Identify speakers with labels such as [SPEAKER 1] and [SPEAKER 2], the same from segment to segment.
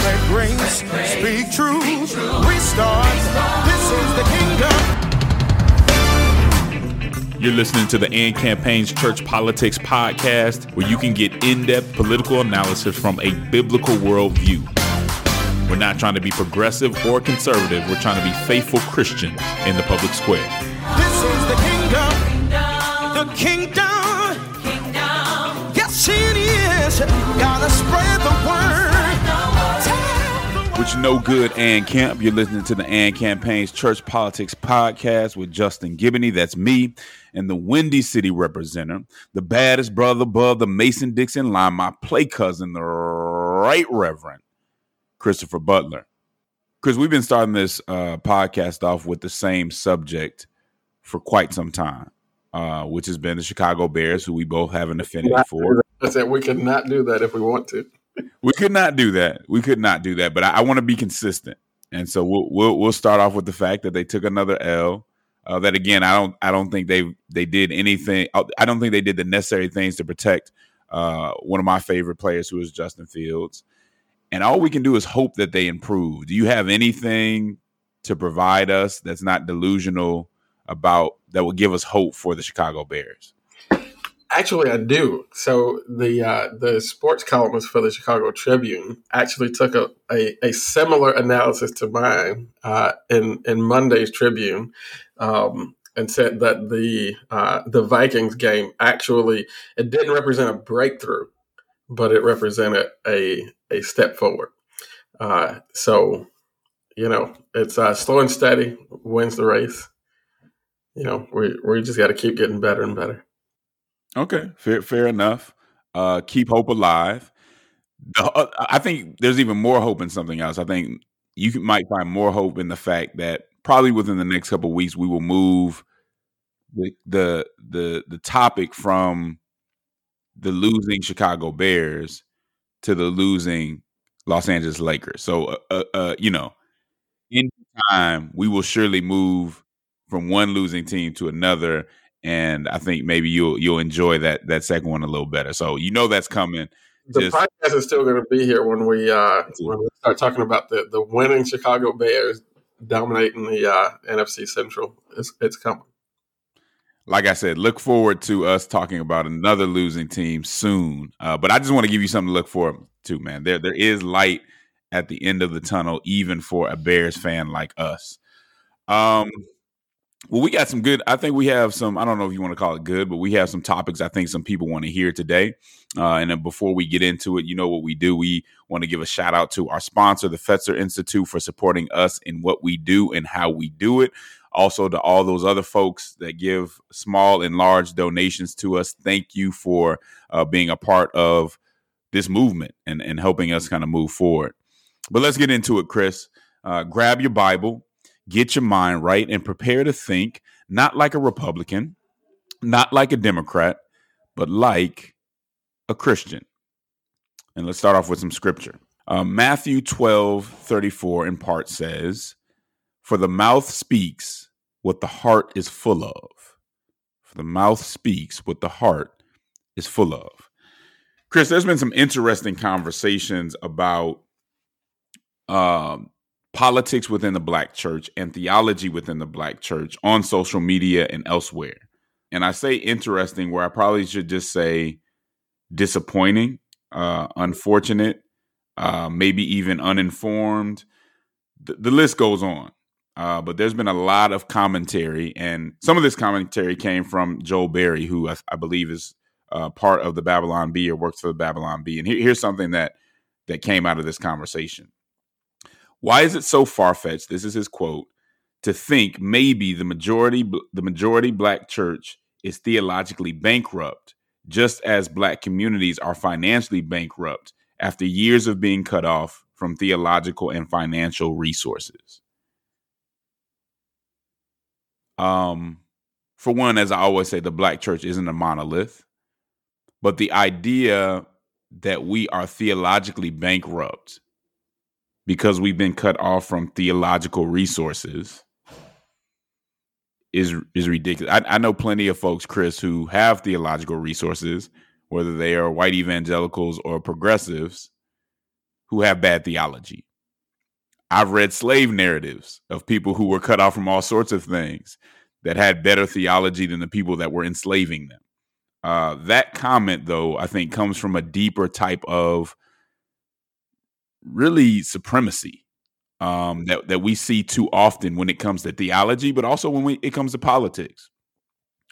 [SPEAKER 1] To spread grace, speak truth, restart. This is the kingdom.
[SPEAKER 2] You're listening to the AND Campaign's Church Politics Podcast, where you can get in depth political analysis from a biblical worldview. We're not trying to be progressive or conservative, we're trying to be faithful Christians in the public square.
[SPEAKER 1] This is the kingdom. The kingdom. Yes, it is. Gotta spread the word.
[SPEAKER 2] Which no good and camp. You're listening to the AND Campaign's Church Politics Podcast with Justin Giboney. That's me and the Windy City representative, the baddest brother above the Mason Dixon line, my play cousin, the Right Reverend Christopher Butler. Chris, we've been starting this uh, podcast off with the same subject for quite some time, uh, which has been the Chicago Bears, who we both have an affinity for.
[SPEAKER 3] I said we could not do that if we want to.
[SPEAKER 2] We could not do that. We could not do that. But I, I want to be consistent, and so we'll, we'll we'll start off with the fact that they took another L. Uh, that again, I don't I don't think they they did anything. I don't think they did the necessary things to protect uh, one of my favorite players, who is Justin Fields. And all we can do is hope that they improve. Do you have anything to provide us that's not delusional about that will give us hope for the Chicago Bears?
[SPEAKER 3] Actually, I do. So the uh, the sports columnist for the Chicago Tribune actually took a, a, a similar analysis to mine uh, in in Monday's Tribune, um, and said that the uh, the Vikings game actually it didn't represent a breakthrough, but it represented a a step forward. Uh, so, you know, it's uh, slow and steady wins the race. You know, we we just got to keep getting better and better.
[SPEAKER 2] Okay, fair fair enough. Uh, keep hope alive. The, uh, I think there's even more hope in something else. I think you might find more hope in the fact that probably within the next couple weeks we will move the the the the topic from the losing Chicago Bears to the losing Los Angeles Lakers. So, uh, uh, uh, you know, in time we will surely move from one losing team to another, and I think maybe you'll you'll enjoy that that second one a little better. So you know that's coming.
[SPEAKER 3] The
[SPEAKER 2] Just-
[SPEAKER 3] podcast is still going to be here when we uh, when we start talking about the the winning Chicago Bears dominating the uh, NFC Central. It's, it's coming.
[SPEAKER 2] like I said, look forward to us talking about another losing team soon. Uh, but I just want to give you something to look for to, man. There there is light at the end of the tunnel, even for a Bears fan like us. Um, well, we got some good. I think we have some. I don't know if you want to call it good, but we have some topics I think some people want to hear today. Uh, and then before we get into it, you know what we do. We want to give a shout out to our sponsor, the Fetzer Institute, for supporting us in what we do and how we do it. Also, to all those other folks that give small and large donations to us, thank you for uh, being a part of this movement and, and helping us kind of move forward. But let's get into it, Chris. Uh, grab your Bible, get your mind right, and prepare to think not like a Republican, not like a Democrat, but like a Christian. And let's start off with some scripture. Uh, Matthew 12, 34 in part says, For the mouth speaks what the heart is full of. For the mouth speaks what the heart is full of. Chris, there's been some interesting conversations about um, politics within the black church and theology within the black church on social media and elsewhere. And I say interesting where I probably should just say disappointing, uh, unfortunate, uh, maybe even uninformed. The, the list goes on. Uh, but there's been a lot of commentary, and some of this commentary came from Joel Berry, who I, I believe is uh, part of the Babylon Bee or works for the Babylon Bee. And here, here's something that that came out of this conversation. Why is it so far fetched? This is his quote to think maybe the majority the majority black church is theologically bankrupt, just as black communities are financially bankrupt after years of being cut off from theological and financial resources. Um, for one, as I always say, the black church isn't a monolith, but the idea that we are theologically bankrupt because we've been cut off from theological resources is is ridiculous. I, I know plenty of folks, Chris, who have theological resources, whether they are white evangelicals or progressives, who have bad theology. I've read slave narratives of people who were cut off from all sorts of things that had better theology than the people that were enslaving them. Uh, that comment, though, I think comes from a deeper type of really supremacy um, that that we see too often when it comes to theology, but also when we, it comes to politics.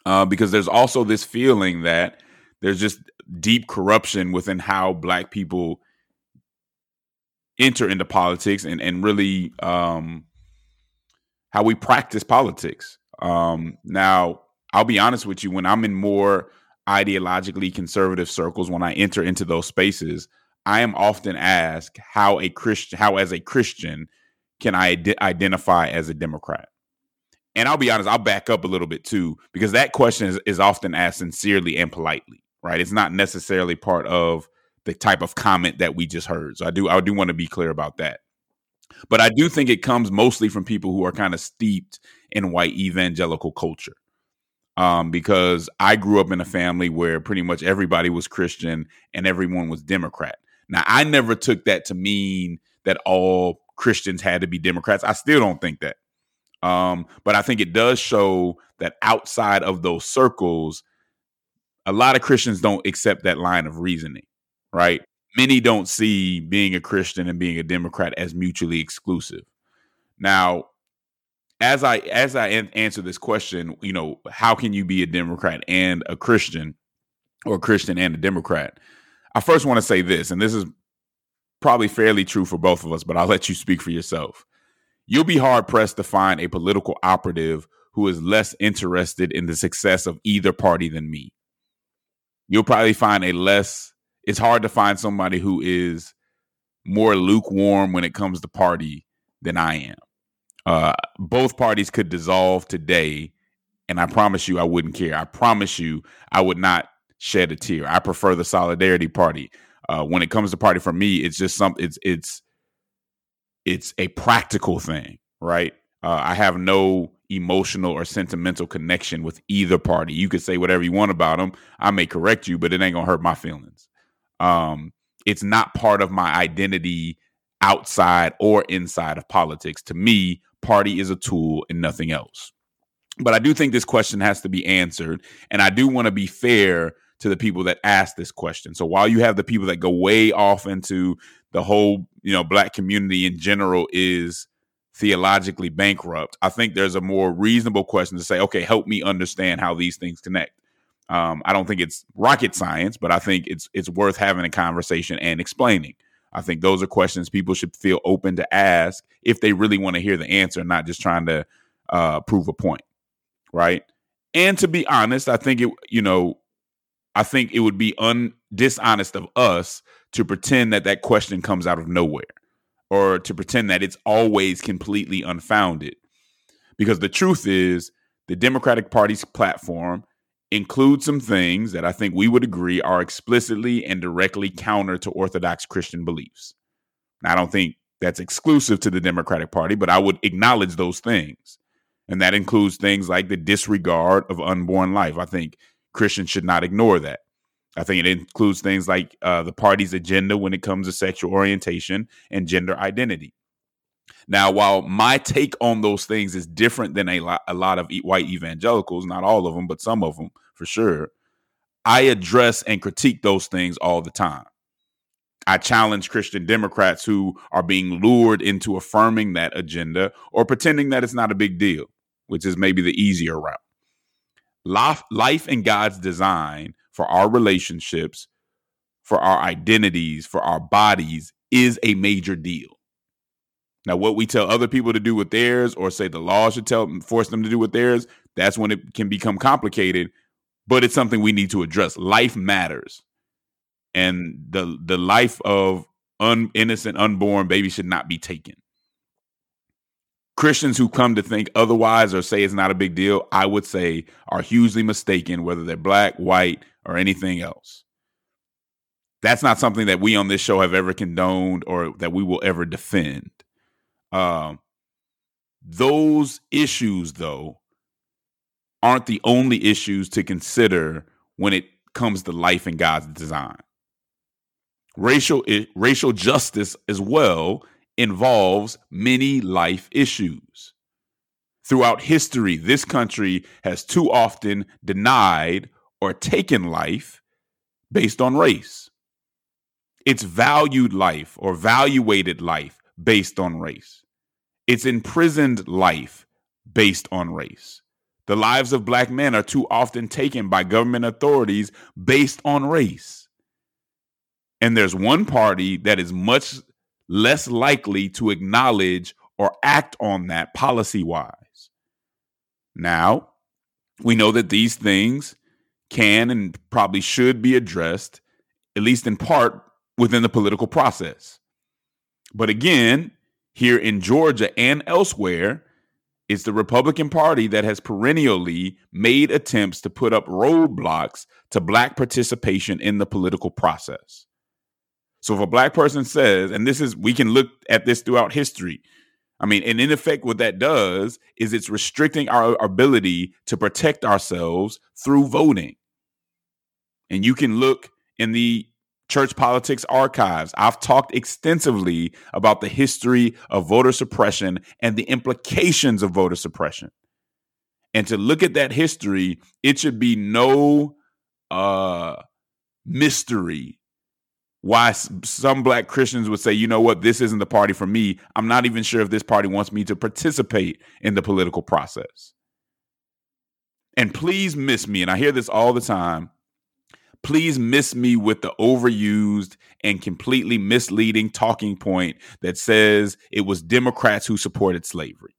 [SPEAKER 2] Uh, because there's also this feeling that there's just deep corruption within how Black people enter into politics and and really um, how we practice politics. Um, now, I'll be honest with you, when I'm in more ideologically conservative circles, when I enter into those spaces, I am often asked how a Christian, how as a Christian, can I ad- identify as a Democrat? And I'll be honest, I'll back up a little bit too, because that question is, is often asked sincerely and politely, right? It's not necessarily part of the type of comment that we just heard. So I do I do want to be clear about that. But I do think it comes mostly from people who are kind of steeped in white evangelical culture. Um, because I grew up in a family where pretty much everybody was Christian and everyone was Democrat. Now, I never took that to mean that all Christians had to be Democrats. I still don't think that. Um, but I think it does show that outside of those circles, a lot of Christians don't accept that line of reasoning, right? Many don't see being a Christian and being a Democrat as mutually exclusive. Now, as I as I an- answer this question, you know, how can you be a Democrat and a Christian, or a Christian and a Democrat? I first want to say this, and this is probably fairly true for both of us, but I'll let you speak for yourself. You'll be hard pressed to find a political operative who is less interested in the success of either party than me. You'll probably find a less, it's hard to find somebody who is more lukewarm when it comes to party than I am. Uh, both parties could dissolve today, and I promise you I wouldn't care. I promise you I would not shed a tear. I prefer the Solidarity Party. Uh, when it comes to party for me, it's just something. It's it's it's a practical thing, right? Uh, I have no emotional or sentimental connection with either party. You could say whatever you want about them. I may correct you, but it ain't gonna hurt my feelings. Um, it's not part of my identity outside or inside of politics. To me, party is a tool and nothing else. But I do think this question has to be answered, and I do want to be fair to the people that ask this question. So while you have the people that go way off into the whole, you know, black community in general is theologically bankrupt, I think there's a more reasonable question to say, okay, help me understand how these things connect. Um, I don't think it's rocket science, but I think it's it's worth having a conversation and explaining. I think those are questions people should feel open to ask if they really want to hear the answer, not just trying to uh, prove a point, right? And to be honest, I think it, you know, I think it would be un dishonest of us to pretend that that question comes out of nowhere or to pretend that it's always completely unfounded. Because the truth is, the Democratic Party's platform includes some things that I think we would agree are explicitly and directly counter to Orthodox Christian beliefs. Now, I don't think that's exclusive to the Democratic Party, but I would acknowledge those things. And that includes things like the disregard of unborn life. I think Christians should not ignore that. I think it includes things like uh, the party's agenda when it comes to sexual orientation and gender identity. Now, while my take on those things is different than a lot, a lot of white evangelicals, not all of them, but some of them for sure, I address and critique those things all the time. I challenge Christian Democrats who are being lured into affirming that agenda or pretending that it's not a big deal, which is maybe the easier route. Life, life in God's design for our relationships, for our identities, for our bodies is a major deal. Now, what we tell other people to do with theirs, or say the law should tell force them to do with theirs, that's when it can become complicated. But it's something we need to address. Life matters, and the the life of un, innocent unborn baby should not be taken. Christians who come to think otherwise or say it's not a big deal, I would say are hugely mistaken, whether they're black, white, or anything else. That's not something that we on this show have ever condoned or that we will ever defend. Um, those issues, though, aren't the only issues to consider when it comes to life and God's design. Racial racial justice as well involves many life issues. Throughout history, this country has too often denied or taken life based on race. It's valued life or valuated life based on race. It's imprisoned life based on race. The lives of black men are too often taken by government authorities based on race. And there's one party that is much less likely to acknowledge or act on that policy wise. Now, we know that these things can and probably should be addressed, at least in part, within the political process. But again, here in Georgia and elsewhere, it's the Republican Party that has perennially made attempts to put up roadblocks to Black participation in the political process. So if a black person says, and this is, we can look at this throughout history. I mean, and in effect, what that does is it's restricting our ability to protect ourselves through voting. And you can look in the church politics archives. I've talked extensively about the history of voter suppression and the implications of voter suppression. And to look at that history, it should be no uh, mystery why some black Christians would say, you know what, this isn't the party for me. I'm not even sure if this party wants me to participate in the political process. And please miss me, and I hear this all the time. Please miss me with the overused and completely misleading talking point that says it was Democrats who supported slavery.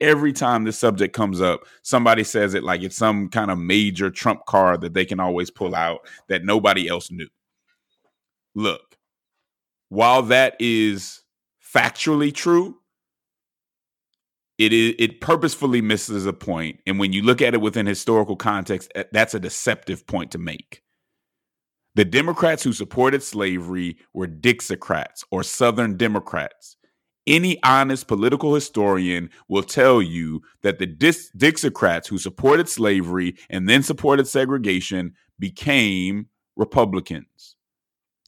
[SPEAKER 2] Every time this subject comes up, somebody says it like it's some kind of major trump card that they can always pull out that nobody else knew look, while that is factually true, it is it purposefully misses a point, and when you look at it within historical context, eh, that's a deceptive point to make. The Democrats who supported slavery were Dixiecrats or Southern Democrats. Any honest political historian will tell you that the Dixiecrats who supported slavery and then supported segregation became Republicans.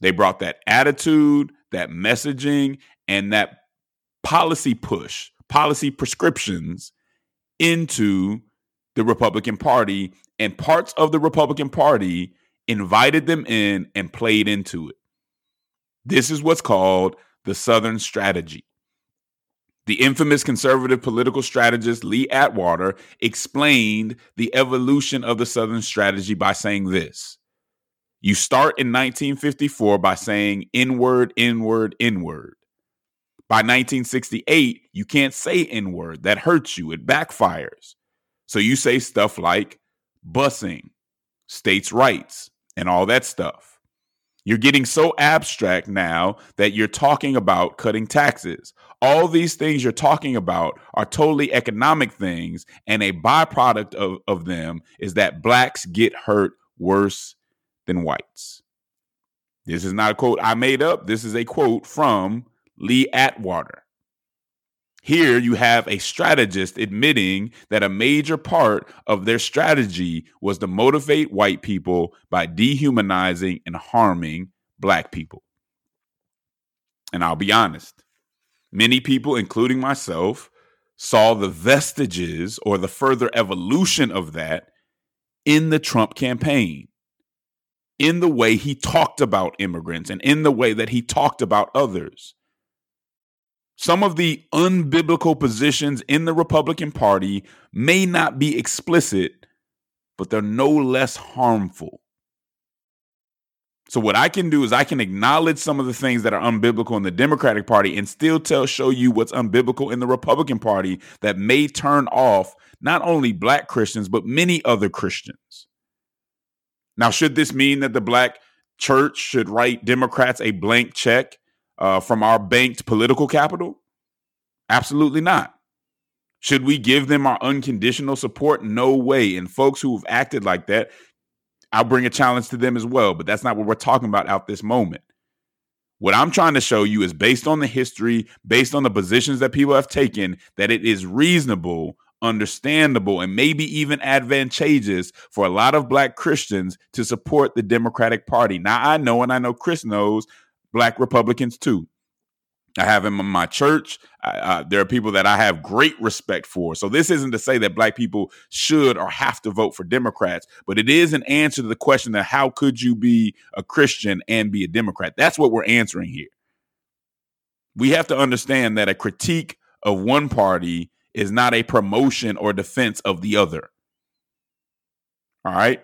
[SPEAKER 2] They brought that attitude, that messaging, and that policy push, policy prescriptions into the Republican Party, and parts of the Republican Party invited them in and played into it. This is what's called the Southern Strategy. The infamous conservative political strategist Lee Atwater explained the evolution of the Southern strategy by saying this you start in 1954 by saying N-word, N-word, N-word. By 1968, you can't say N-word. That hurts you. It backfires. So you say stuff like busing, states' rights, and all that stuff. You're getting so abstract now that you're talking about cutting taxes. All these things you're talking about are totally economic things, and a byproduct of, of them is that blacks get hurt worse than whites. This is not a quote I made up. This is a quote from Lee Atwater. Here you have a strategist admitting that a major part of their strategy was to motivate white people by dehumanizing and harming black people. And I'll be honest, many people, including myself, saw the vestiges or the further evolution of that in the Trump campaign in the way he talked about immigrants and in the way that he talked about others. Some of the unbiblical positions in the Republican Party may not be explicit, but they're no less harmful. So what I can do is I can acknowledge some of the things that are unbiblical in the Democratic Party and still tell show you what's unbiblical in the Republican Party that may turn off not only black Christians but many other Christians. Now, should this mean that the black church should write Democrats a blank check uh, from our banked political capital? Absolutely not. Should we give them our unconditional support? No way. And folks who have acted like that, I'll bring a challenge to them as well. But that's not what we're talking about out this moment. What I'm trying to show you is based on the history, based on the positions that people have taken, that it is reasonable, understandable, and maybe even advantageous for a lot of black Christians to support the Democratic Party. Now, I know, and I know Chris knows, black Republicans too. I have him in my church. Uh, there are people that I have great respect for. So this isn't to say that black people should or have to vote for Democrats, but it is an answer to the question that how could you be a Christian and be a Democrat? That's what we're answering here. We have to understand that a critique of one party is not a promotion or defense of the other. All right?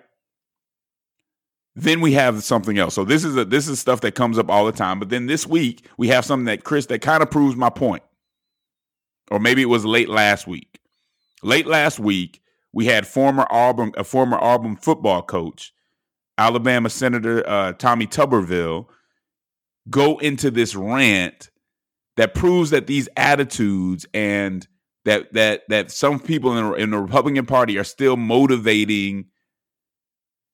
[SPEAKER 2] Then we have something else. So this is a, this is stuff that comes up all the time. But then this week we have something that Chris that kind of proves my point, or maybe it was late last week. Late last week we had former Auburn a former Auburn football coach, Alabama Senator uh, Tommy Tuberville, go into this rant that proves that these attitudes and that that that some people in, in the Republican Party are still motivating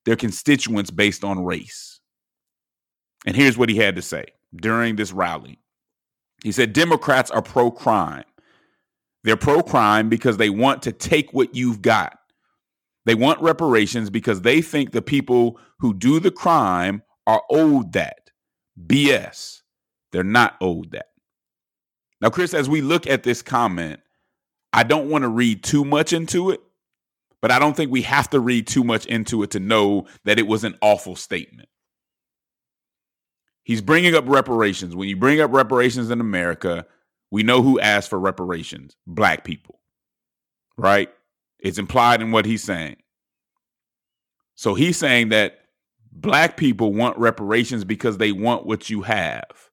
[SPEAKER 2] their constituents based on race. And here's what he had to say during this rally He said, Democrats are pro crime. They're pro crime because they want to take what you've got. They want reparations because they think the people who do the crime are owed that. BS. They're not owed that. Now, Chris, as we look at this comment, I don't want to read too much into it but I don't think we have to read too much into it to know that it was an awful statement. He's bringing up reparations. When you bring up reparations in America, we know who asked for reparations black people, right? It's implied in what he's saying. So he's saying that black people want reparations because they want what you have.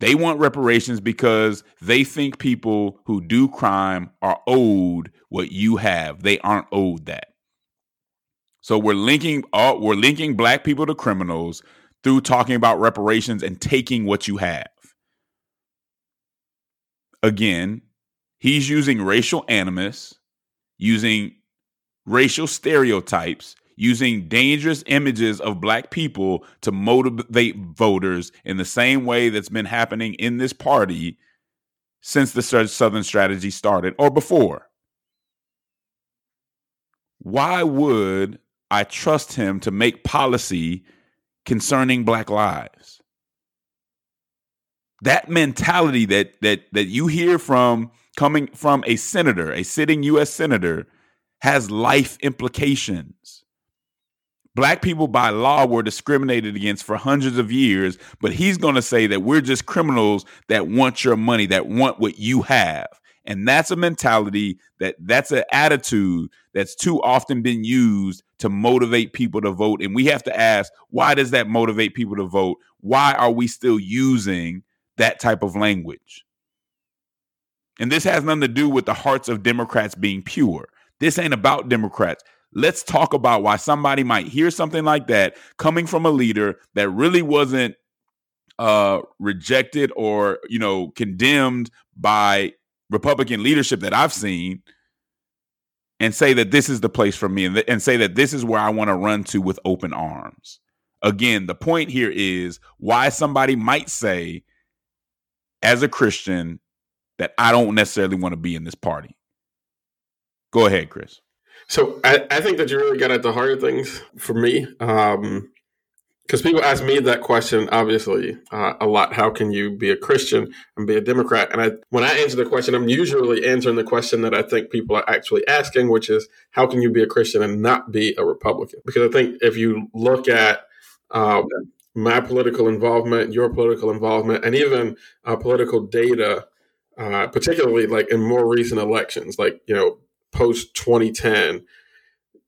[SPEAKER 2] They want reparations because they think people who do crime are owed what you have. They aren't owed that. So we're linking all we're linking black people to criminals through talking about reparations and taking what you have. Again, he's using racial animus, using racial stereotypes using dangerous images of black people to motivate voters in the same way that's been happening in this party since the Southern strategy started or before. Why would I trust him to make policy concerning black lives? That mentality that that that you hear from coming from a senator, a sitting US senator has life implications. Black people by law were discriminated against for hundreds of years, but he's going to say that we're just criminals that want your money, that want what you have. And that's a mentality that that's an attitude that's too often been used to motivate people to vote. And we have to ask, why does that motivate people to vote? Why are we still using that type of language? And this has nothing to do with the hearts of Democrats being pure. This ain't about Democrats. Let's talk about why somebody might hear something like that coming from a leader that really wasn't uh, rejected or you know condemned by Republican leadership that I've seen, and say that this is the place for me, and, th- and say that this is where I want to run to with open arms. Again, the point here is why somebody might say, as a Christian, that I don't necessarily want to be in this party. Go ahead, Chris.
[SPEAKER 3] So I, I think that you really got at the heart of things for me. Um, because people ask me that question obviously uh, a lot how can you be a christian and be a democrat and I, when i answer the question i'm usually answering the question that i think people are actually asking which is how can you be a christian and not be a republican because i think if you look at um, my political involvement your political involvement and even uh, political data uh, particularly like in more recent elections like you know post 2010,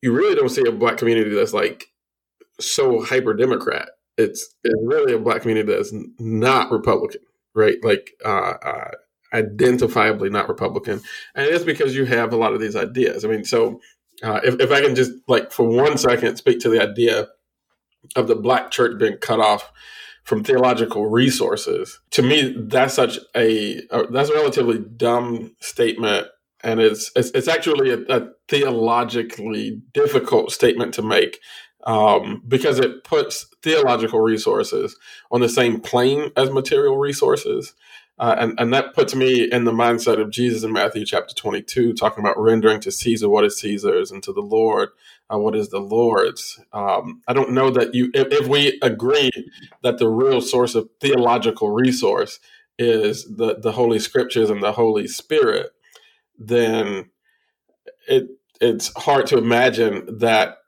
[SPEAKER 3] you really don't see a black community that's like so hyper Democrat. It's, it's really a black community that's not Republican, right? Like uh, uh, identifiably not Republican, and it's because you have a lot of these ideas. I mean, so uh, if if I can just like for one second speak to the idea of the black church being cut off from theological resources, to me that's such a, a that's a relatively dumb statement and it's it's, it's actually a, a, theologically difficult statement to make um, because it puts theological resources on the same plane as material resources. Uh, and, and that puts me in the mindset of Jesus in Matthew chapter 22, talking about rendering to Caesar what is Caesar's and to the Lord uh, what is the Lord's. Um, I don't know that you, if, if, we agree that the real source of theological resource is the, the Holy Scriptures and the Holy Spirit, then it it's hard to imagine that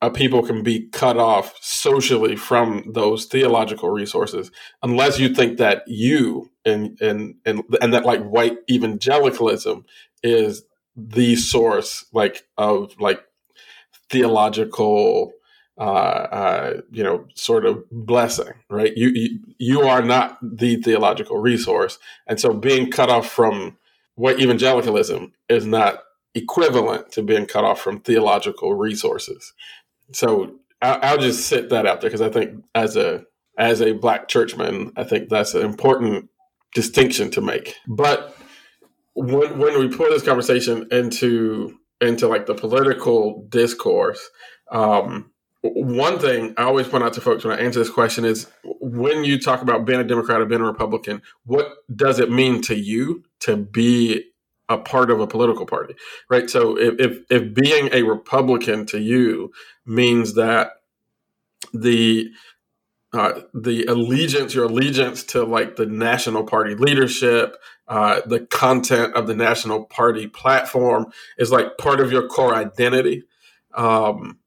[SPEAKER 3] a people can be cut off socially from those theological resources unless you think that you and and and and that like white evangelicalism is the source like of like theological uh, uh, you know, sort of blessing, right? You, you you are not the theological resource, and so being cut off from what evangelicalism is not equivalent to being cut off from theological resources. So I'll, I'll just sit that out there because I think as a as a black churchman, I think that's an important distinction to make. But when when we put this conversation into into like the political discourse, um, one thing I always point out to folks when I answer this question is when you talk about being a Democrat or being a Republican, what does it mean to you to be a part of a political party, right? So if, if, if being a Republican to you means that the uh, the allegiance, your allegiance to like the national party leadership, uh, the content of the national party platform is like part of your core identity. Um,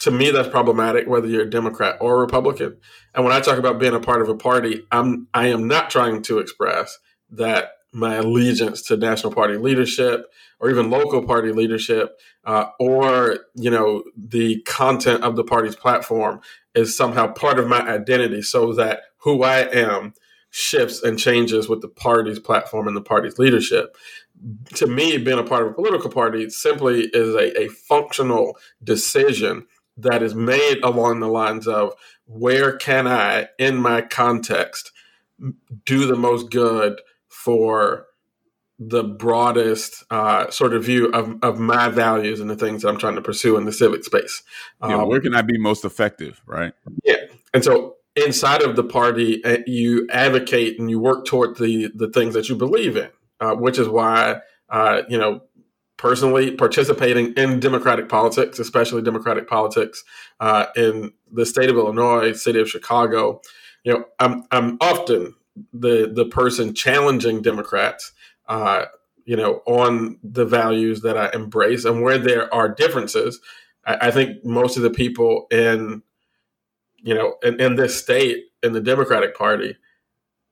[SPEAKER 3] to me, that's problematic, whether you're a Democrat or a Republican. And when I talk about being a part of a party, I'm I am not trying to express that my allegiance to national party leadership or even local party leadership uh, or you know the content of the party's platform is somehow part of my identity so that who i am shifts and changes with the party's platform and the party's leadership to me being a part of a political party simply is a, a functional decision that is made along the lines of where can I, in my context, do the most good for the broadest uh, sort of view of, of my values and the things that I'm trying to pursue in the civic space.
[SPEAKER 2] Um, yeah, where can I be most effective, right?
[SPEAKER 3] Yeah. And so inside of the party, uh, you advocate and you work toward the, the things that you believe in, uh, which is why, uh, you know, personally participating in democratic politics, especially democratic politics uh, in the state of Illinois, city of Chicago. You know, I'm I'm often the the person challenging Democrats. Uh, you know, on the values that I embrace and where there are differences. I, I think most of the people in you know in, in this state in the Democratic Party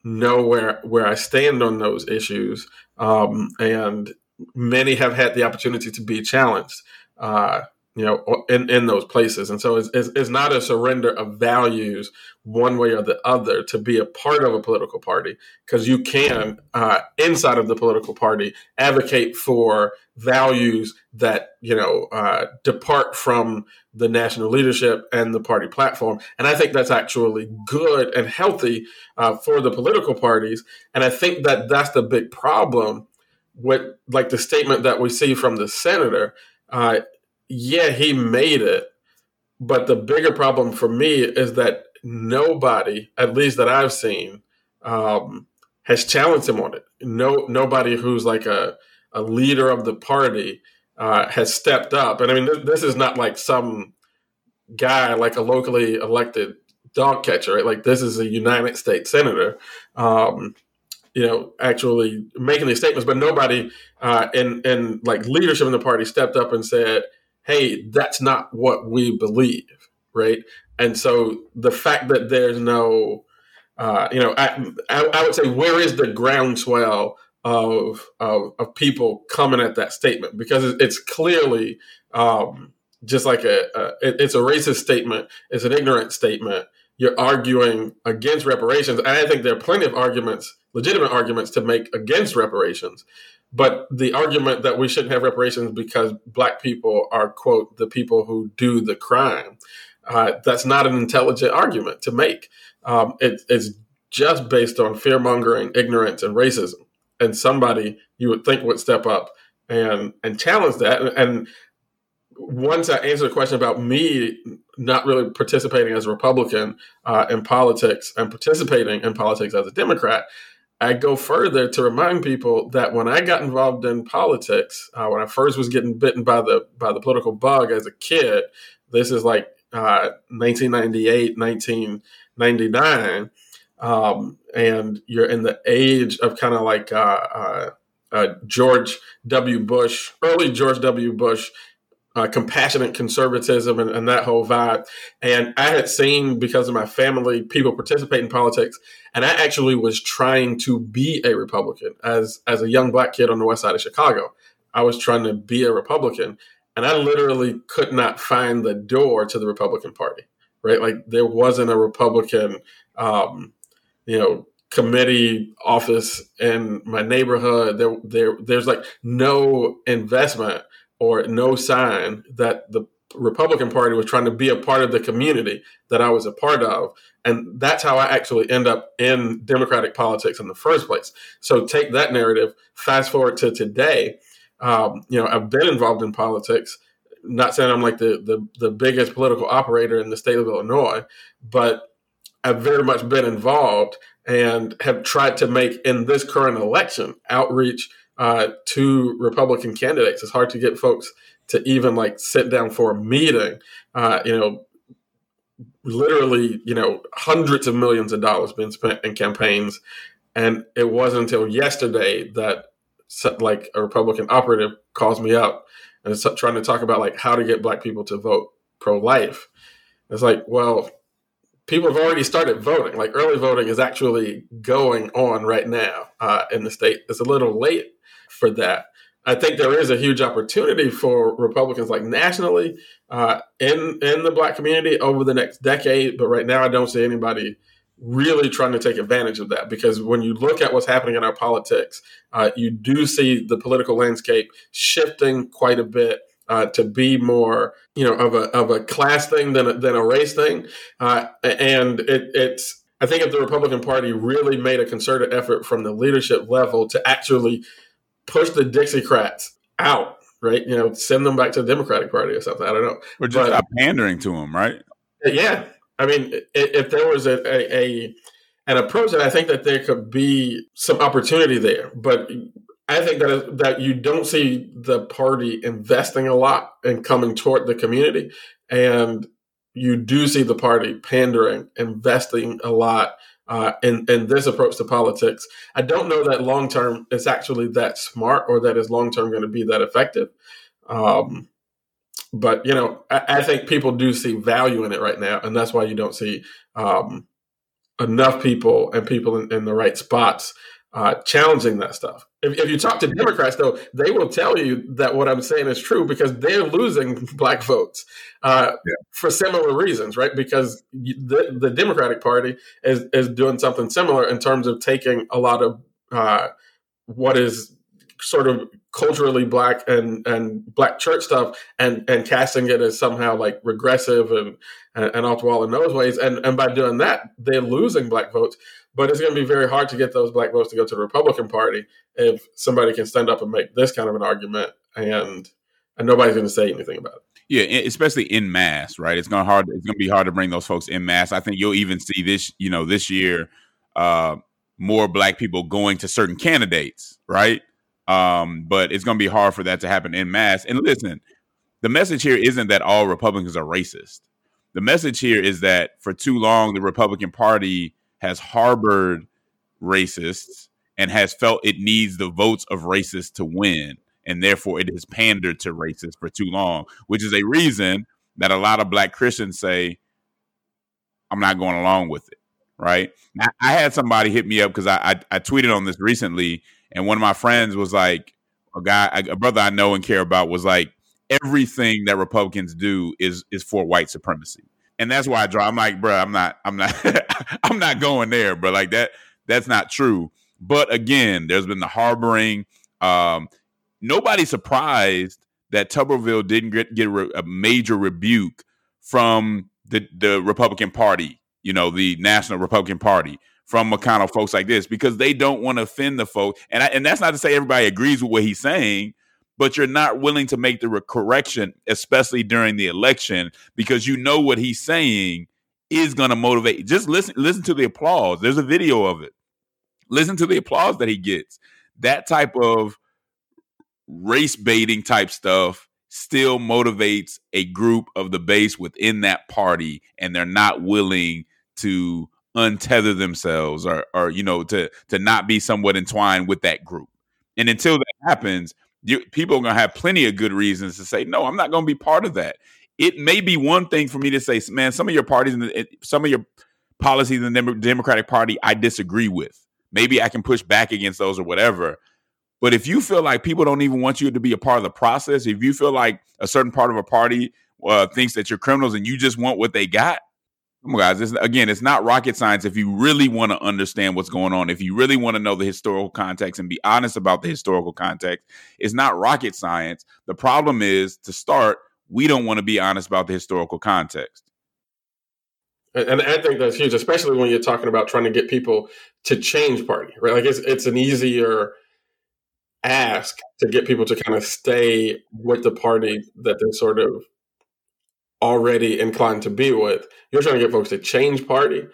[SPEAKER 3] know where where I stand on those issues, um, and many have had the opportunity to be challenged, uh, you know, in, in those places. And so it's, it's, it's, not a surrender of values one way or the other to be a part of a political party, because you can, uh, inside of the political party, advocate for values that, you know, uh, depart from the national leadership and the party platform. And I think that's actually good and healthy uh, for the political parties. And I think that that's the big problem what like the statement that we see from the senator, uh, yeah, he made it, but the bigger problem for me is that nobody, at least that I've seen, um, has challenged him on it. No, nobody who's like a a leader of the party uh, has stepped up, and I mean, this, this is not like some guy like a locally elected dog catcher, right? Like this is a United States senator. Um, you know, actually making these statements, but nobody uh, in in like leadership in the party stepped up and said, "Hey, that's not what we believe," right? And so the fact that there's no, uh, you know, I, I, I would say, where is the groundswell of, of of people coming at that statement? Because it's clearly um, just like a, a it's a racist statement, it's an ignorant statement. You're arguing against reparations, and I think there are plenty of arguments legitimate arguments to make against reparations. But the argument that we shouldn't have reparations because black people are, quote, the people who do the crime, uh, that's not an intelligent argument to make. Um, it, it's just based on fear mongering, ignorance, and racism. And somebody you would think would step up and and challenge that. And once I answer the question about me not really participating as a Republican uh, in politics and participating in politics as a Democrat, I go further to remind people that when I got involved in politics, uh, when I first was getting bitten by the by the political bug as a kid, this is like uh, 1998, 1999, um, and you're in the age of kind of like uh, uh, uh, George W. Bush, early George W. Bush uh, compassionate conservatism and, and, that whole vibe. And I had seen because of my family people participate in politics, and I actually was trying to be a Republican as as a young black kid on the west side of Chicago. I was trying to be a Republican, and I literally could not find the door to the Republican Party. Right, like there wasn't a Republican, um, you know, committee office in my neighborhood. There, there, there's like no investment or no sign that the Republican Party was trying to be a part of the community that I was a part of. And that's how I actually end up in Democratic politics in the first place. So take that narrative, fast forward to today. Um, you know, I've been involved in politics. Not saying I'm like the, the the biggest political operator in the state of Illinois, but I've very much been involved and have tried to make in this current election outreach uh, to Republican candidates. It's hard to get folks to even like sit down for a meeting. Uh, you know, literally, you know, hundreds of millions of dollars being spent in campaigns, and it wasn't until yesterday that like a Republican operative calls me up and is trying to talk about like how to get Black people to vote pro life. It's like, well, people have already started voting. Like early voting is actually going on right now uh, in the state. It's a little late for that. I think there is a huge opportunity for Republicans, like nationally, uh, in in the Black community over the next decade. But right now, I don't see anybody really trying to take advantage of that because when you look at what's happening in our politics, uh, you do see the political landscape shifting quite a bit. Uh, to be more, you know, of a of a class thing than a, than a race thing, uh, and it, it's I think if the Republican Party really made a concerted effort from the leadership level to actually push the Dixiecrats out, right? You know, send them back to the Democratic Party or something. I don't know.
[SPEAKER 2] Or just but, stop pandering to them, right?
[SPEAKER 3] Yeah. I mean, if there was a, a, a an approach, and I think that there could be some opportunity there, but I think that that you don't see the party investing a lot and coming toward the community, and you do see the party pandering, investing a lot uh, in, in this approach to politics. I don't know that long term is actually that smart or that is long term going to be that effective. Um, but you know, I, I, think people do see value in it right now, and that's why you don't see um, enough people and people in, in the right spots uh, challenging that stuff. If, if, you talk to Democrats, though, they will tell you that what I'm saying is true because they're losing black votes uh, yeah. for similar reasons, right? Because the, the, Democratic Party is, is doing something similar in terms of taking a lot of uh, what is sort of culturally black and, and black church stuff and, and casting it as somehow like regressive and, and, and off the wall in those ways. And, and by doing that, they're losing black votes. But it's going to be very hard to get those black votes to go to the Republican Party if somebody can stand up and make this kind of an argument and and nobody's going to say anything about it.
[SPEAKER 2] Yeah, especially in mass, right? It's going to hard. It's going to be hard to bring those folks in mass. I think you'll even see this, you know, this year, uh, more black people going to certain candidates, right? Um, but it's going to be hard for that to happen in mass. And listen, the message here isn't that all Republicans are racist. The message here is that for too long, the Republican Party has harbored racists and has felt it needs the votes of racists to win. And therefore, it has pandered to racists for too long, which is a reason that a lot of black Christians say, I'm not going along with it. Right. Now, I had somebody hit me up because I, I, I tweeted on this recently, and one of my friends was like, a guy, a brother I know and care about was like, everything that Republicans do is is for white supremacy and that's why I draw. I'm like, bro, I'm not, I'm not, I'm not going there, bro. Like that, that's not true. But again, there's been the harboring. Um, nobody's surprised that Tuberville didn't get, get a major rebuke from the the Republican Party. You know, the National Republican Party from McConnell folks like this because they don't want to offend the folks. And I, and that's not to say everybody agrees with what he's saying, but you're not willing to make the correction, especially during the election, because you know what he's saying is going to motivate. Just listen, listen to the applause. There's a video of it. Listen to the applause that he gets. That type of race baiting type stuff still motivates a group of the base within that party, and they're not willing to untether themselves or, or you know, to to not be somewhat entwined with that group. And until that happens, you, people are going to have plenty of good reasons to say, no, I'm not going to be part of that. It may be one thing for me to say, man, some of your parties and some of your policies in the Democratic Party I disagree with. Maybe I can push back against those or whatever. But if you feel like people don't even want you to be a part of the process, if you feel like a certain part of a party uh, thinks that you're criminals and you just want what they got, guys. This, again, it's not rocket science. If you really want to understand what's going on, if you really want to know the historical context and be honest about the historical context, it's not rocket science. The problem is to start, we don't want to be honest about the historical context.
[SPEAKER 3] And I think that's huge, especially when you're talking about trying to get people to change party, right? Like it's it's an easier ask to get people to kind of stay with the party that they're sort of already inclined to be with. You're trying to get folks to change party.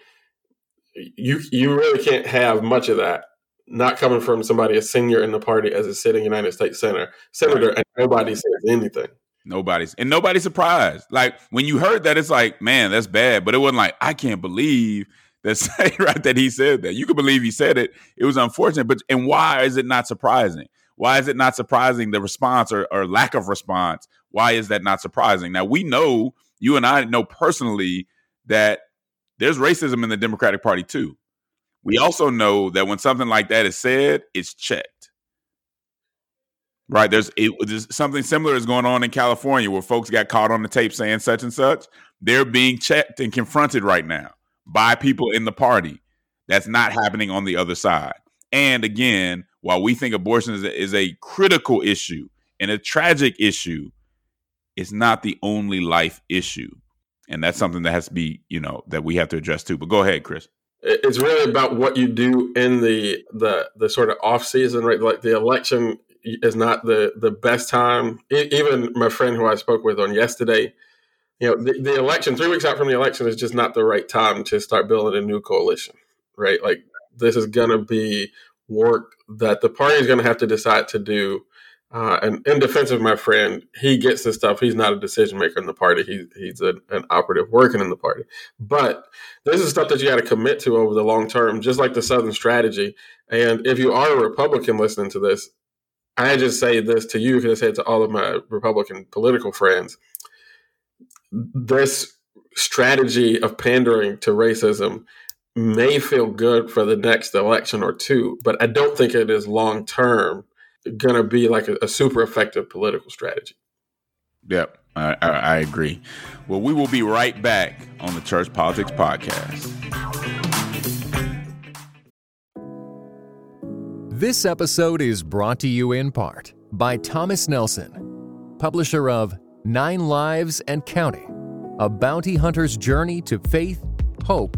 [SPEAKER 3] You you really can't have much of that not coming from somebody a senior in the party as a sitting United States senator, senator, right. and nobody says anything.
[SPEAKER 2] Nobody's and nobody's surprised. Like when you heard that, it's like, man, that's bad. But it wasn't like, I can't believe that's right that he said that. You could believe he said it. It was unfortunate, but and why is it not surprising? Why is it not surprising the response or, or lack of response? Why is that not surprising? Now we know you and I know personally that there's racism in the Democratic Party too. We also know that when something like that is said, it's checked. Right. There's, it, there's something similar is going on in California where folks got caught on the tape saying such and such. They're being checked and confronted right now by people in the party. That's not happening on the other side. And again, while we think abortion is a, is a critical issue and a tragic issue, it's not the only life issue. And that's something that has to be, you know, that we have to address too. But go ahead, Chris.
[SPEAKER 3] It's really about what you do in the the the sort of off season, right? Like the election is not the the best time. Even my friend who I spoke with on yesterday, you know, the, the election three weeks out from the election is just not the right time to start building a new coalition, right? Like this is going to be work that the party is going to have to decide to do. Uh, and in defense of my friend, he gets this stuff. He's not a decision maker in the party. He, he's a, an operative working in the party. But this is stuff that you got to commit to over the long term, just like the Southern strategy. And if you are a Republican listening to this, I just say this to you because I say it to all of my Republican political friends. This strategy of pandering to racism may feel good for the next election or two, but I don't think it is long term going to be like a, a, super effective political strategy.
[SPEAKER 2] Yep, I, I, I agree. Well, we will be right back on the Church Politics Podcast.
[SPEAKER 4] This episode is brought to you in part by Thomas Nelson, publisher of Nine Lives and Counting A Bounty Hunter's Journey to Faith, Hope,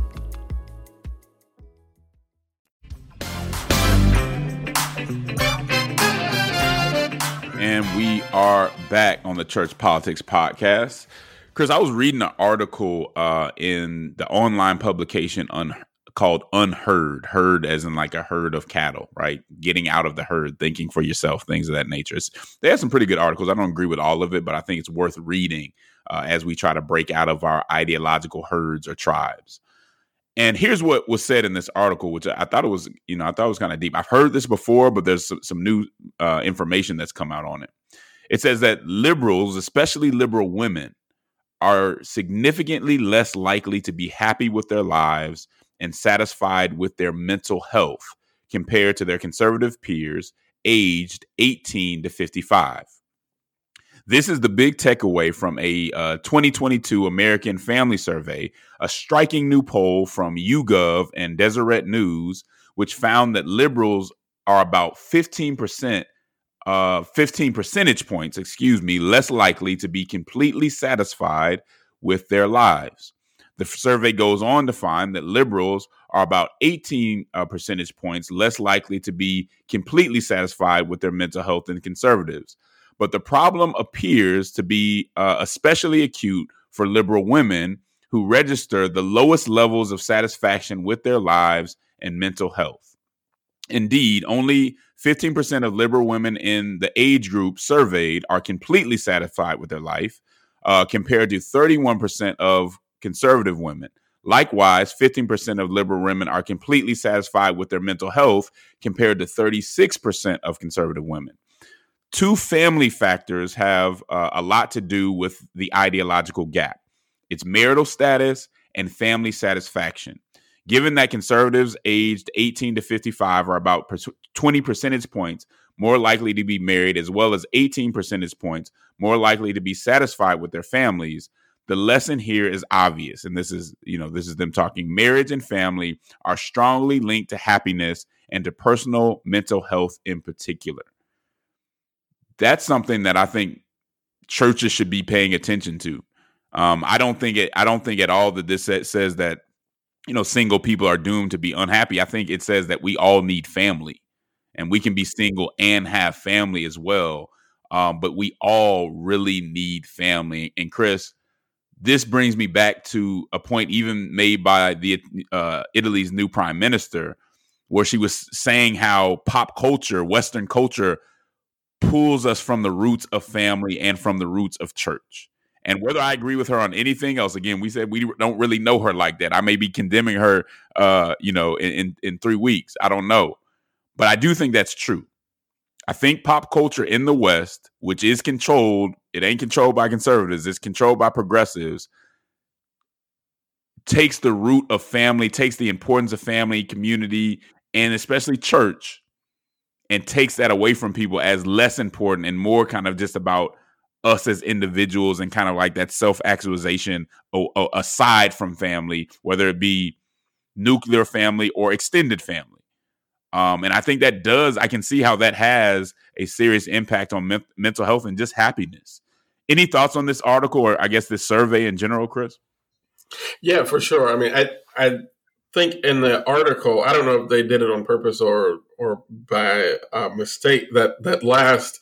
[SPEAKER 2] And we are back on the Church Politics Podcast. Chris, I was reading an article uh, in the online publication on called UnHerd, herd as in like a herd of cattle, right? Getting out of the herd, thinking for yourself, things of that nature. It's, they have some pretty good articles. I don't agree with all of it, but I think it's worth reading uh, as we try to break out of our ideological herds or tribes. And here's what was said in this article, which I thought it was, you know, I thought it was kind of deep. I've heard this before, but there's some, some new uh, information that's come out on it. It says that liberals, especially liberal women, are significantly less likely to be happy with their lives and satisfied with their mental health compared to their conservative peers aged 18 to 55. This is the big takeaway from a uh, 2022 American Family Survey, a striking new poll from YouGov and Deseret News, which found that liberals are about 15%, uh, 15 percentage points, excuse me, less likely to be completely satisfied with their lives. The survey goes on to find that liberals are about 18 uh, percentage points less likely to be completely satisfied with their mental health than conservatives. But the problem appears to be uh, especially acute for liberal women who register the lowest levels of satisfaction with their lives and mental health. Indeed, only 15% of liberal women in the age group surveyed are completely satisfied with their life, uh, compared to 31% of conservative women. Likewise, 15% of liberal women are completely satisfied with their mental health compared to 36% of conservative women. Two family factors have uh, a lot to do with the ideological gap. It's marital status and family satisfaction. Given that conservatives aged 18 to 55 are about 20 percentage points more likely to be married, as well as 18 percentage points more likely to be satisfied with their families, the lesson here is obvious and this is you know this is them talking. Marriage and family are strongly linked to happiness and to personal mental health in particular that's something that i think churches should be paying attention to. Um, i don't think it i don't think at all that this says that you know single people are doomed to be unhappy. I think it says that we all need family and we can be single and have family as well. Um, but we all really need family. And chris this brings me back to a point even made by the uh, Italy's new prime minister, where she was saying how pop culture, Western culture, pulls us from the roots of family and from the roots of church. And whether I agree with her on anything else, again, we said we don't really know her like that. I may be condemning her, uh, you know, in, in, in three weeks. I don't know, but I do think that's true. I think pop culture in the West, which is controlled, it ain't controlled by conservatives, it's controlled by progressives, takes the root of family, takes the importance of family, community, and especially church, and takes that away from people as less important and more kind of just about us as individuals and kind of like that self actualization aside from family, whether it be nuclear family or extended family. Um, and I think that does, I can see how that has a serious impact on me- mental health and just happiness. Any thoughts on this article or I guess this survey in general, Chris?
[SPEAKER 3] Yeah, for sure. I mean, I, I think in the article, I don't know if they did it on purpose or, or by uh, mistake that, that last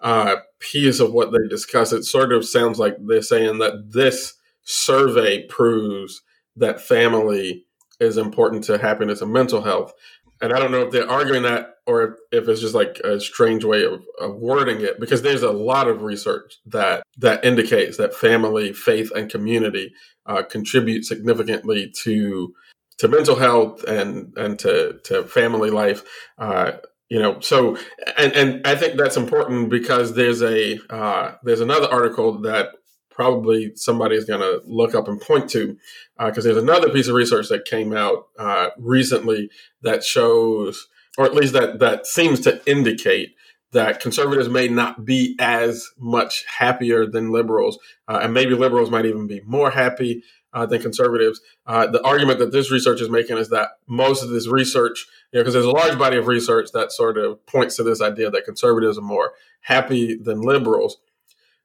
[SPEAKER 3] uh, piece of what they discuss, it sort of sounds like they're saying that this survey proves that family is important to happiness and mental health. And I don't know if they're arguing that or if it's just like a strange way of, of, wording it, because there's a lot of research that that indicates that family, faith, and community uh, contribute significantly to to mental health and and to to family life. Uh, you know, so and and I think that's important because there's a uh, there's another article that probably somebody is going to look up and point to because uh, there's another piece of research that came out uh, recently that shows or at least that that seems to indicate that conservatives may not be as much happier than liberals uh, and maybe liberals might even be more happy uh, than conservatives. Uh, the argument that this research is making is that most of this research, you know, because there's a large body of research that sort of points to this idea that conservatives are more happy than liberals.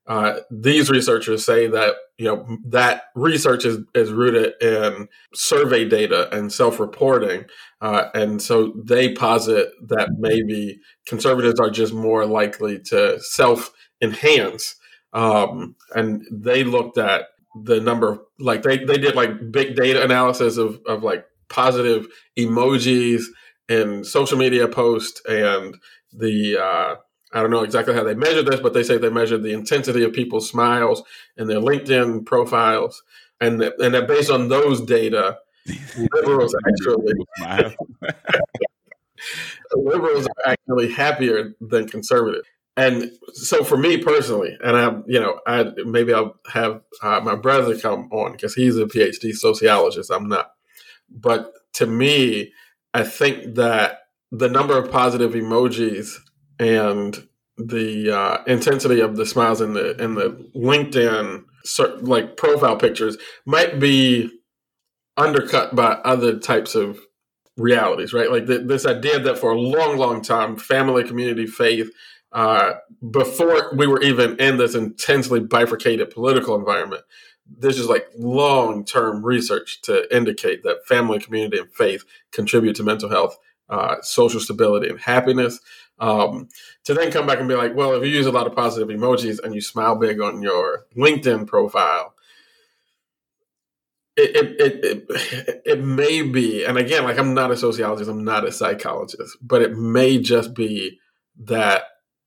[SPEAKER 3] Uh, these researchers say that you know that research is, is rooted in survey data and self-reporting, uh, and so they posit that maybe conservatives are just more likely to self-enhance. Um, and they looked at the number, like they they did like big data analysis of of like positive emojis and social media posts and the uh, I don't know exactly how they measure this, but they say they measure the intensity of people's smiles and their LinkedIn profiles, and that, and that based on those data, liberals actually liberals are actually happier than conservatives. And so for me personally, and I, you know, I maybe I'll have uh, my brother come on because he's a PhD sociologist. I'm not, but to me, I think that the number of positive emojis and the uh, intensity of the smiles in the in the LinkedIn like profile pictures might be undercut by other types of realities, right? Like this idea that for a long, long time, family, community, faith, uh, before we were even in this intensely bifurcated political environment, there's just like long term research to indicate that family, community, and faith contribute to mental health, uh, social stability, and happiness. Um, to then come back and be like, well, if you use a lot of positive emojis and you smile big on your LinkedIn profile, it, it, it, it, it may be, and again, like I'm not a sociologist, I'm not a psychologist, but it may just be that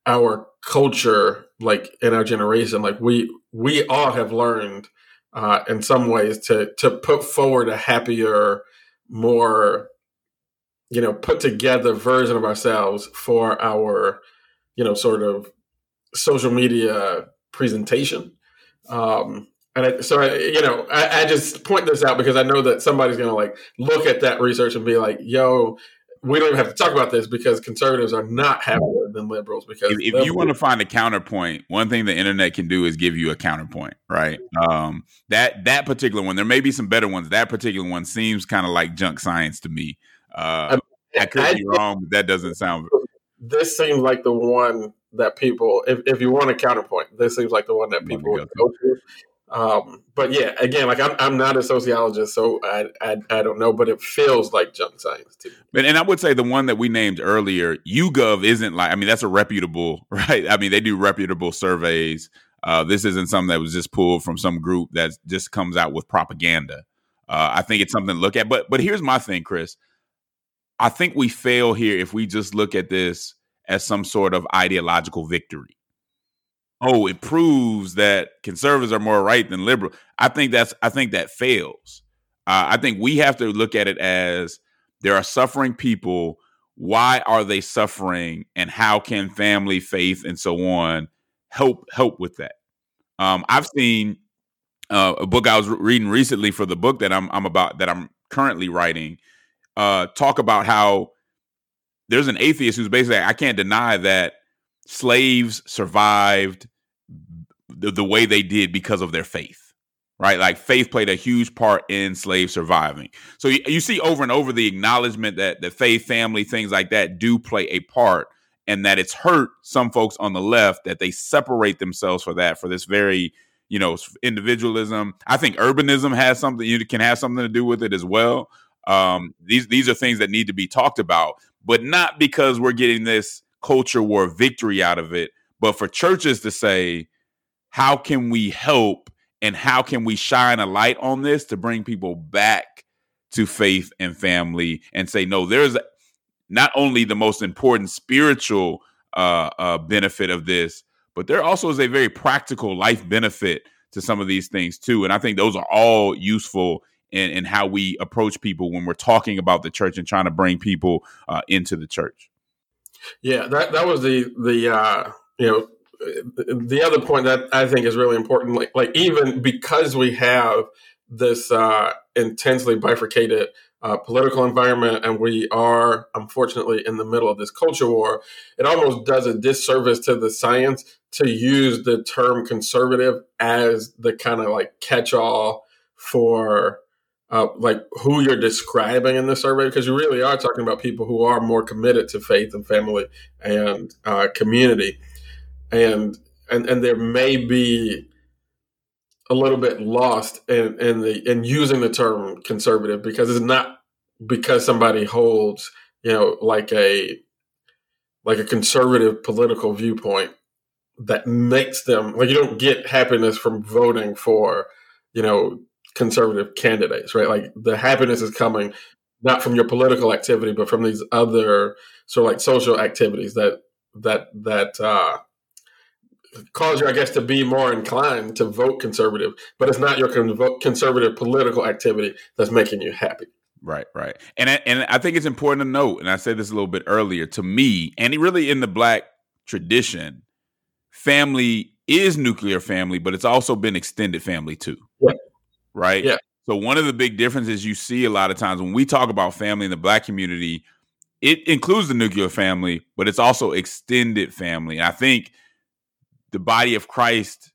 [SPEAKER 3] our culture, like in our generation, like we we all have learned uh, in some ways to to put forward a happier, more you know put together version of ourselves for our you know sort of social media presentation. Um and I, so I, you know I, I just point this out because i know that somebody's going to like look at that research and be like yo we don't even have to talk about this because conservatives are not happier than liberals because
[SPEAKER 2] if, if you want to find a counterpoint one thing the internet can do is give you a counterpoint right? Um, that that particular one there may be some better ones. That particular one seems kind of like junk science to me. Uh, I, I could I, be wrong but that doesn't sound
[SPEAKER 3] this seems like the one that people if, if you want a counterpoint this seems like the one that people would go to um, but yeah, again, like I'm, I'm not a sociologist, so I, I, I don't know, but it feels like junk science to me.
[SPEAKER 2] And, I would say the one that we named earlier, YouGov, isn't like. I mean, that's a reputable, right? I mean, they do reputable surveys. Uh, this isn't something that was just pulled from some group that just comes out with propaganda. Uh, I think it's something to look at. But but here's my thing, Chris. I think we fail here if we just look at this as some sort of ideological victory oh, it proves that conservatives are more right than liberal. I think that's I think that fails. Uh, I think we have to look at it as there are suffering people. Why are they suffering, and how can family, faith, and so on help help with that? Um, I've seen uh, a book I was reading recently for the book that I'm I'm about that I'm currently writing. Uh, talk about how there's an atheist who's basically I can't deny that slaves survived the, the way they did because of their faith right? Like faith played a huge part in slave surviving. So you, you, see over and over the acknowledgement that the faith, family, things like that do play a part, and that it's hurt some folks on the left that they separate themselves for that for this very you know individualism. I think urbanism has something you can have something to do with it as well. Um, these these are things that need to be talked about, but not because we're getting this culture war victory out of it, but for churches to say, how can we help and how can we shine a light on this to bring people back to faith and family and say, no, there's not only the most important spiritual uh, uh, benefit of this, but there also is a very practical life benefit to some of these things too. And I think those are all useful in, in how we approach people when we're talking about the church and trying to bring people uh, into the church.
[SPEAKER 3] Yeah, that that was the the uh, you know the other point that I think is really important, like like even because we have this uh, intensely bifurcated uh, political environment, and we are unfortunately in the middle of this culture war, it almost does a disservice to the science to use the term conservative as the kind of like catch-all for uh, like who you're describing in the survey? Because you really are talking about people who are more committed to faith and family and uh, community. And and and there may be a little bit lost in in the in using the term conservative because it's not because somebody holds you know like a like a conservative political viewpoint that makes them like you don't get happiness from voting for you know conservative candidates, right? Like the happiness is coming not from your political activity, but from these other sort of like social activities that that that uh, cause you, I guess, to be more inclined to vote conservative. But it's not your con- conservative political activity that's making you happy.
[SPEAKER 2] Right, right, and and I think it's important to note, and I said this a little bit earlier. To me, and really in the black tradition, family is nuclear family, but it's also been extended family too.
[SPEAKER 3] Yeah
[SPEAKER 2] right?
[SPEAKER 3] Yeah.
[SPEAKER 2] So one of the big differences you see a lot of times when we talk about family in the black community, it includes the nuclear family, but it's also extended family. And I think the body of Christ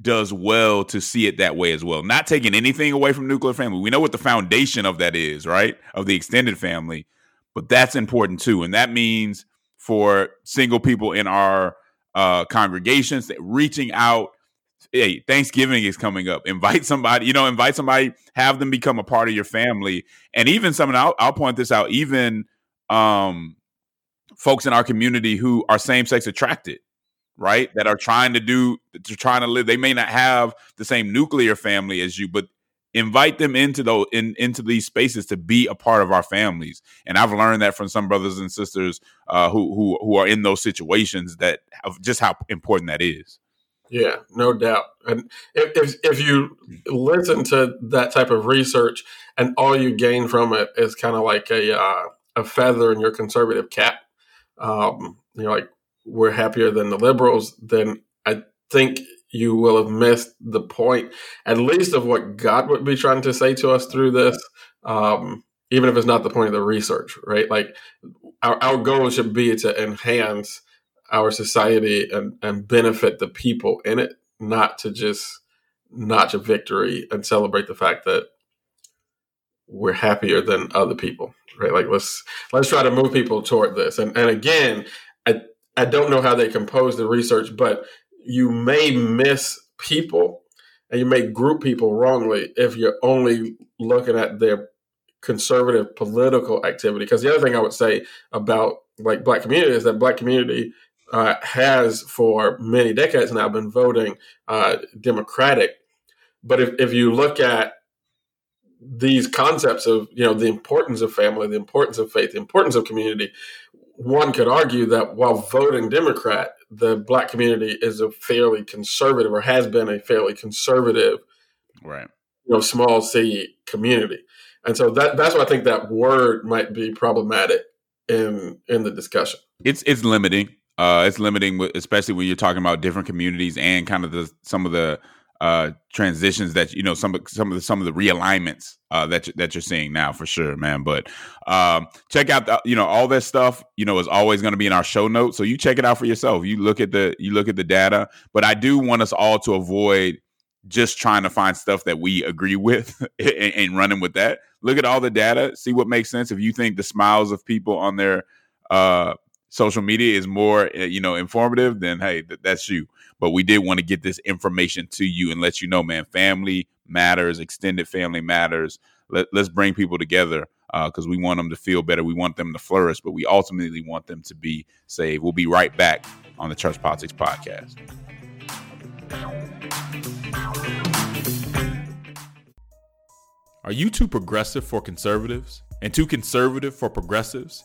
[SPEAKER 2] does well to see it that way as well. Not taking anything away from nuclear family. We know what the foundation of that is, right? Of the extended family, but that's important too. And that means for single people in our uh, congregations that reaching out. Hey, Thanksgiving is coming up. Invite somebody, you know, invite somebody, have them become a part of your family. And even someone, I'll, I'll point this out, even um, folks in our community who are same sex attracted right? That are trying to do, to trying to live. They may not have the same nuclear family as you, but invite them into those in, into these spaces to be a part of our families. And I've learned that from some brothers and sisters uh, who who who are in those situations that just how important that is.
[SPEAKER 3] Yeah, no doubt. And if, if, you listen to that type of research and all you gain from it is kind of like a uh, a feather in your conservative cap, um, you know, like we're happier than the liberals, then I think you will have missed the point, at least of what God would be trying to say to us through this, um, even if it's not the point of the research, right? Like our, our goal should be to enhance our society and, and benefit the people in it, not to just notch a victory and celebrate the fact that we're happier than other people, right? Like let's let's try to move people toward this. And and again, I I don't know how they compose the research, but you may miss people and you may group people wrongly if you're only looking at their conservative political activity. Because the other thing I would say about like black community is that black community uh, has for many decades now been voting uh, Democratic. But if, if you look at these concepts of you know the importance of family, the importance of faith, the importance of community, one could argue that while voting Democrat, the black community is a fairly conservative or has been a fairly conservative,
[SPEAKER 2] right?
[SPEAKER 3] You know, small c community, and so that that's why I think that word might be problematic in in the discussion.
[SPEAKER 2] It's it's limiting. Uh, it's limiting, especially when you're talking about different communities and kind of the some of the uh, transitions that you know some some of the some of the realignments uh, that you, that you're seeing now for sure, man. But um, check out the, you know all that stuff. You know is always going to be in our show notes, so you check it out for yourself. You look at the you look at the data. But I do want us all to avoid just trying to find stuff that we agree with and, and running with that. Look at all the data, see what makes sense. If you think the smiles of people on their uh, social media is more eh, you know informative, then hey, th- that's you but we did want to get this information to you and let you know, man, family matters, extended family matters. Let, us bring people together because uh, we want them to feel better. We want them to flourish, but we ultimately want them to be saved. We'll be right back on the Church Politics Podcast. Are you too progressive for conservatives and too conservative for progressives?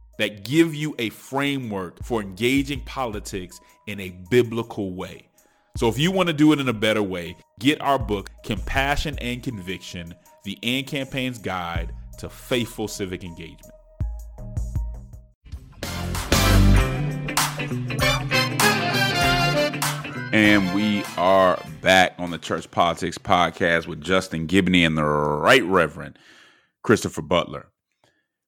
[SPEAKER 2] that give you a framework for engaging politics in a biblical way. So if you want to do it in a better way, get our book, Compassion and Conviction The AND Campaign's Guide to Faithful Civic Engagement. And we are back on the Church Politics Podcast with Justin Giboney and the Right Reverend Christopher Butler.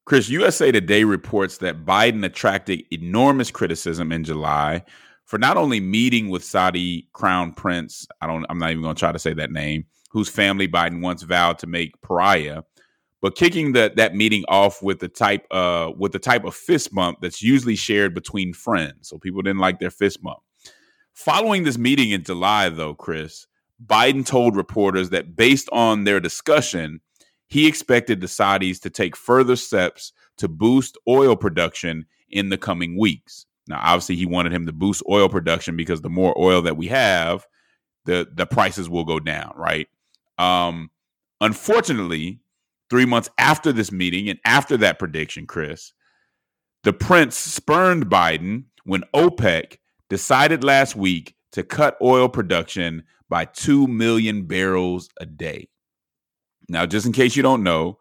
[SPEAKER 2] Chris, USA Today reports that Biden attracted enormous criticism in July for not only meeting with Saudi crown prince, I don't I'm not even going to try to say that name, whose family Biden once vowed to make pariah, but kicking that that meeting off with the type uh with the type of fist bump that's usually shared between friends. So people didn't like their fist bump. Following this meeting in July though, Chris, Biden told reporters that based on their discussion, he expected the Saudis to take further steps to boost oil production in the coming weeks. Now, obviously, he wanted him to boost oil production because the more oil that we have, the the prices will go down, right? Um, unfortunately, three months after this meeting and after that prediction, Chris, the prince spurned Biden when OPEC decided last week to cut oil production by 2 million barrels a day. Now, just in case you don't know,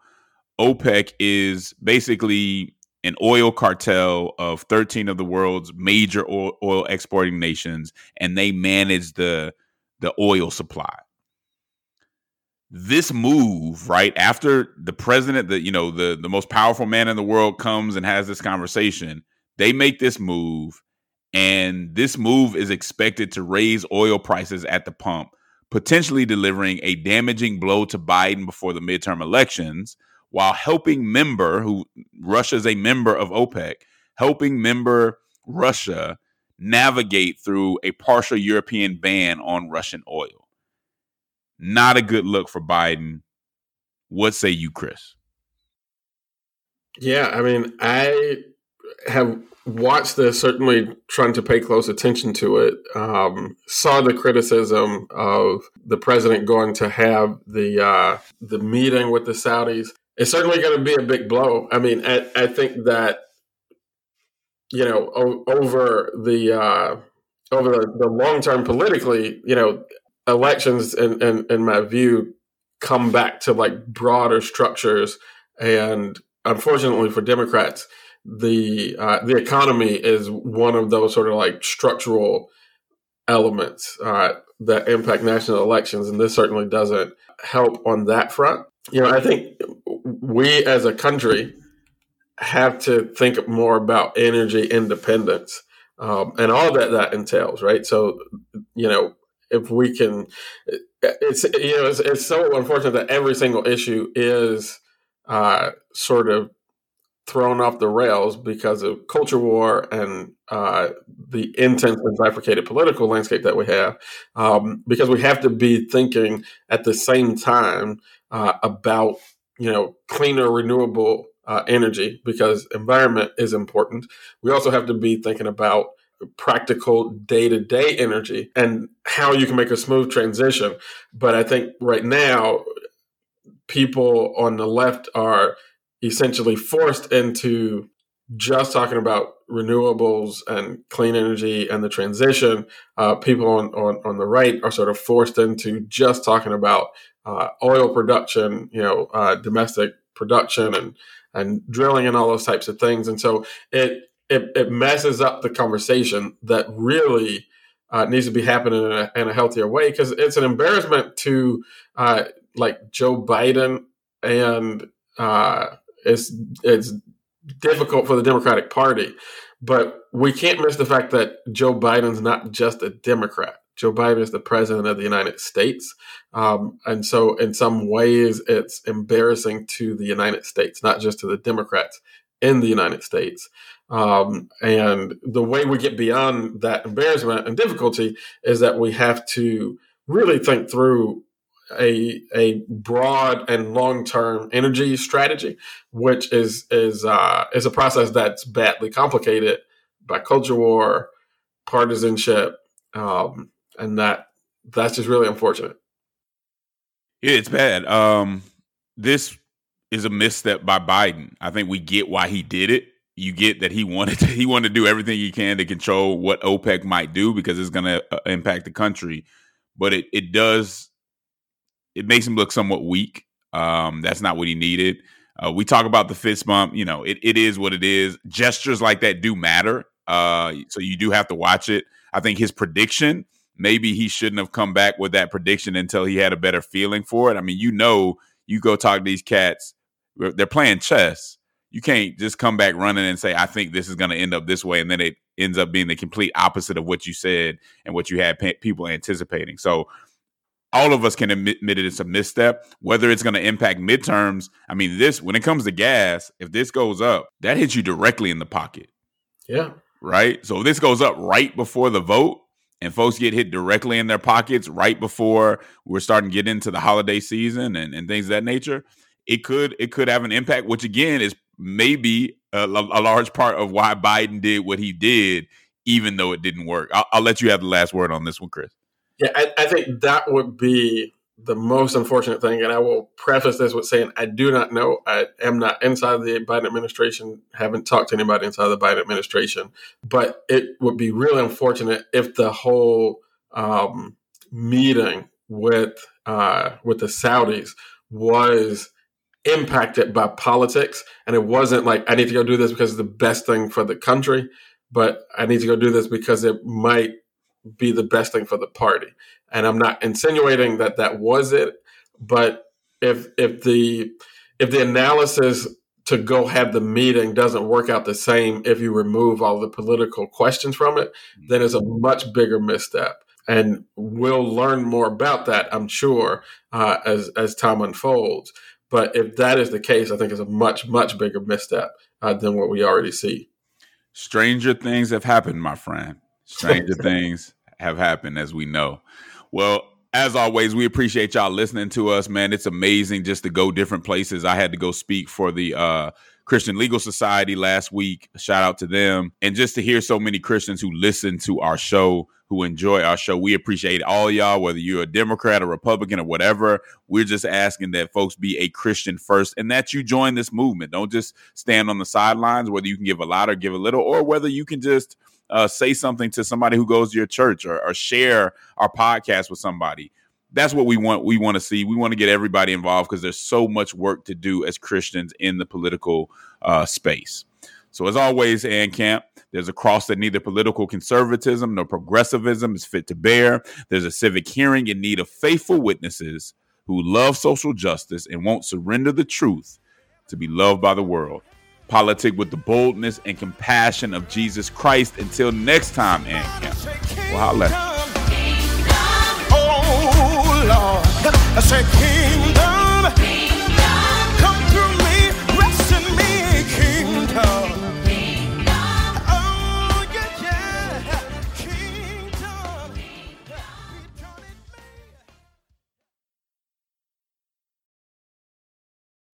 [SPEAKER 2] OPEC is basically an oil cartel of 13 of the world's major oil, exporting nations and they manage the the oil supply. This move right after the president the you know the the most powerful man in the world comes and has this conversation they make this move and this move is expected to raise oil prices at the pump potentially delivering a damaging blow to Biden before the midterm elections while helping member who Russia is a member of OPEC, helping member Russia navigate through a partial European ban on Russian oil. Not a good look for Biden. What say you, Chris?
[SPEAKER 3] Yeah, I mean, I have watched this, certainly trying to pay close attention to it. Um, saw the criticism of the president going to have the uh, the meeting with the Saudis it's certainly going to be a big blow. I mean, I, I think that you know o- over the uh, over the, the long term politically, you know, elections in, in, in my view come back to like broader structures, and unfortunately for Democrats, the uh, the economy is one of those sort of like structural elements uh, that impact national elections, and this certainly doesn't help on that front. You know, I think we as a country have to think more about energy independence um, and all that that entails, right? So, you know, if we can, it's you know, it's, it's so unfortunate that every single issue is uh, sort of thrown off the rails because of culture war and uh, the intense and bifurcated political landscape that we have. Um, because we have to be thinking at the same time uh, about you know cleaner renewable uh, energy because environment is important. We also have to be thinking about practical day to day energy and how you can make a smooth transition. But I think right now, people on the left are essentially forced into just talking about renewables and clean energy and the transition. Uh, people on, on, on the right are sort of forced into just talking about uh, oil production, you know, uh, domestic production and and drilling and all those types of things. And so it it, it messes up the conversation that really uh, needs to be happening in a, in a healthier way because it's an embarrassment to uh, like Joe Biden and uh, it's it's difficult for the Democratic Party. But we can't miss the fact that Joe Biden's not just a Democrat. Joe Biden is the president of the United States. Um, and so, in some ways, it's embarrassing to the United States, not just to the Democrats in the United States. Um, and the way we get beyond that embarrassment and difficulty is that we have to really think through a a broad and long term energy strategy, which is is uh, is a process that's badly complicated by culture war, partisanship, um, and that that's just really unfortunate.
[SPEAKER 2] Yeah, it's bad. Um, this is a misstep by Biden. I think we get why he did it. You get that he wanted to, he wanted to do everything he can to control what OPEC might do because it's going to uh, impact the country. But it it does it makes him look somewhat weak. Um, that's not what he needed. Uh, we talk about the fist bump. You know, it, it is what it is. Gestures like that do matter. Uh, so you do have to watch it. I think his prediction, maybe he shouldn't have come back with that prediction until he had a better feeling for it. I mean, you know, you go talk to these cats, they're playing chess. You can't just come back running and say, I think this is going to end up this way. And then it ends up being the complete opposite of what you said and what you had pe- people anticipating. So all of us can admit, admit it, it's a misstep. Whether it's going to impact midterms, I mean, this when it comes to gas, if this goes up, that hits you directly in the pocket.
[SPEAKER 3] Yeah.
[SPEAKER 2] Right. So if this goes up right before the vote, and folks get hit directly in their pockets right before we're starting to get into the holiday season and, and things of that nature, it could it could have an impact, which again is maybe a, a large part of why Biden did what he did, even though it didn't work. I'll, I'll let you have the last word on this one, Chris.
[SPEAKER 3] Yeah, I, I think that would be the most unfortunate thing, and I will preface this with saying I do not know. I am not inside the Biden administration, haven't talked to anybody inside the Biden administration, but it would be really unfortunate if the whole um, meeting with uh, with the Saudis was impacted by politics, and it wasn't like I need to go do this because it's the best thing for the country, but I need to go do this because it might be the best thing for the party. And I'm not insinuating that that was it, but if if the if the analysis to go have the meeting doesn't work out the same if you remove all the political questions from it, then it's a much bigger misstep. And we'll learn more about that, I'm sure, uh, as as time unfolds. But if that is the case, I think it's a much much bigger misstep uh, than what we already see.
[SPEAKER 2] Stranger things have happened, my friend. Stranger things have happened, as we know. Well, as always, we appreciate y'all listening to us, man. It's amazing just to go different places. I had to go speak for the uh, Christian Legal Society last week. Shout out to them. And just to hear so many Christians who listen to our show, who enjoy our show, we appreciate all y'all, whether you're a Democrat or Republican or whatever. We're just asking that folks be a Christian first and that you join this movement. Don't just stand on the sidelines, whether you can give a lot or give a little, or whether you can just uh, say something to somebody who goes to your church or, or share our podcast with somebody. That's what we want. We want to see. We want to get everybody involved because there's so much work to do as Christians in the political uh, space. So, as always, AND Camp, there's a cross that neither political conservatism nor progressivism is fit to bear. There's a civic hearing in need of faithful witnesses who love social justice and won't surrender the truth to be loved by the world politic with the boldness and compassion of Jesus Christ. Until next time, AND Camp. Well, holla. Oh, Lord. I said, Kingdom.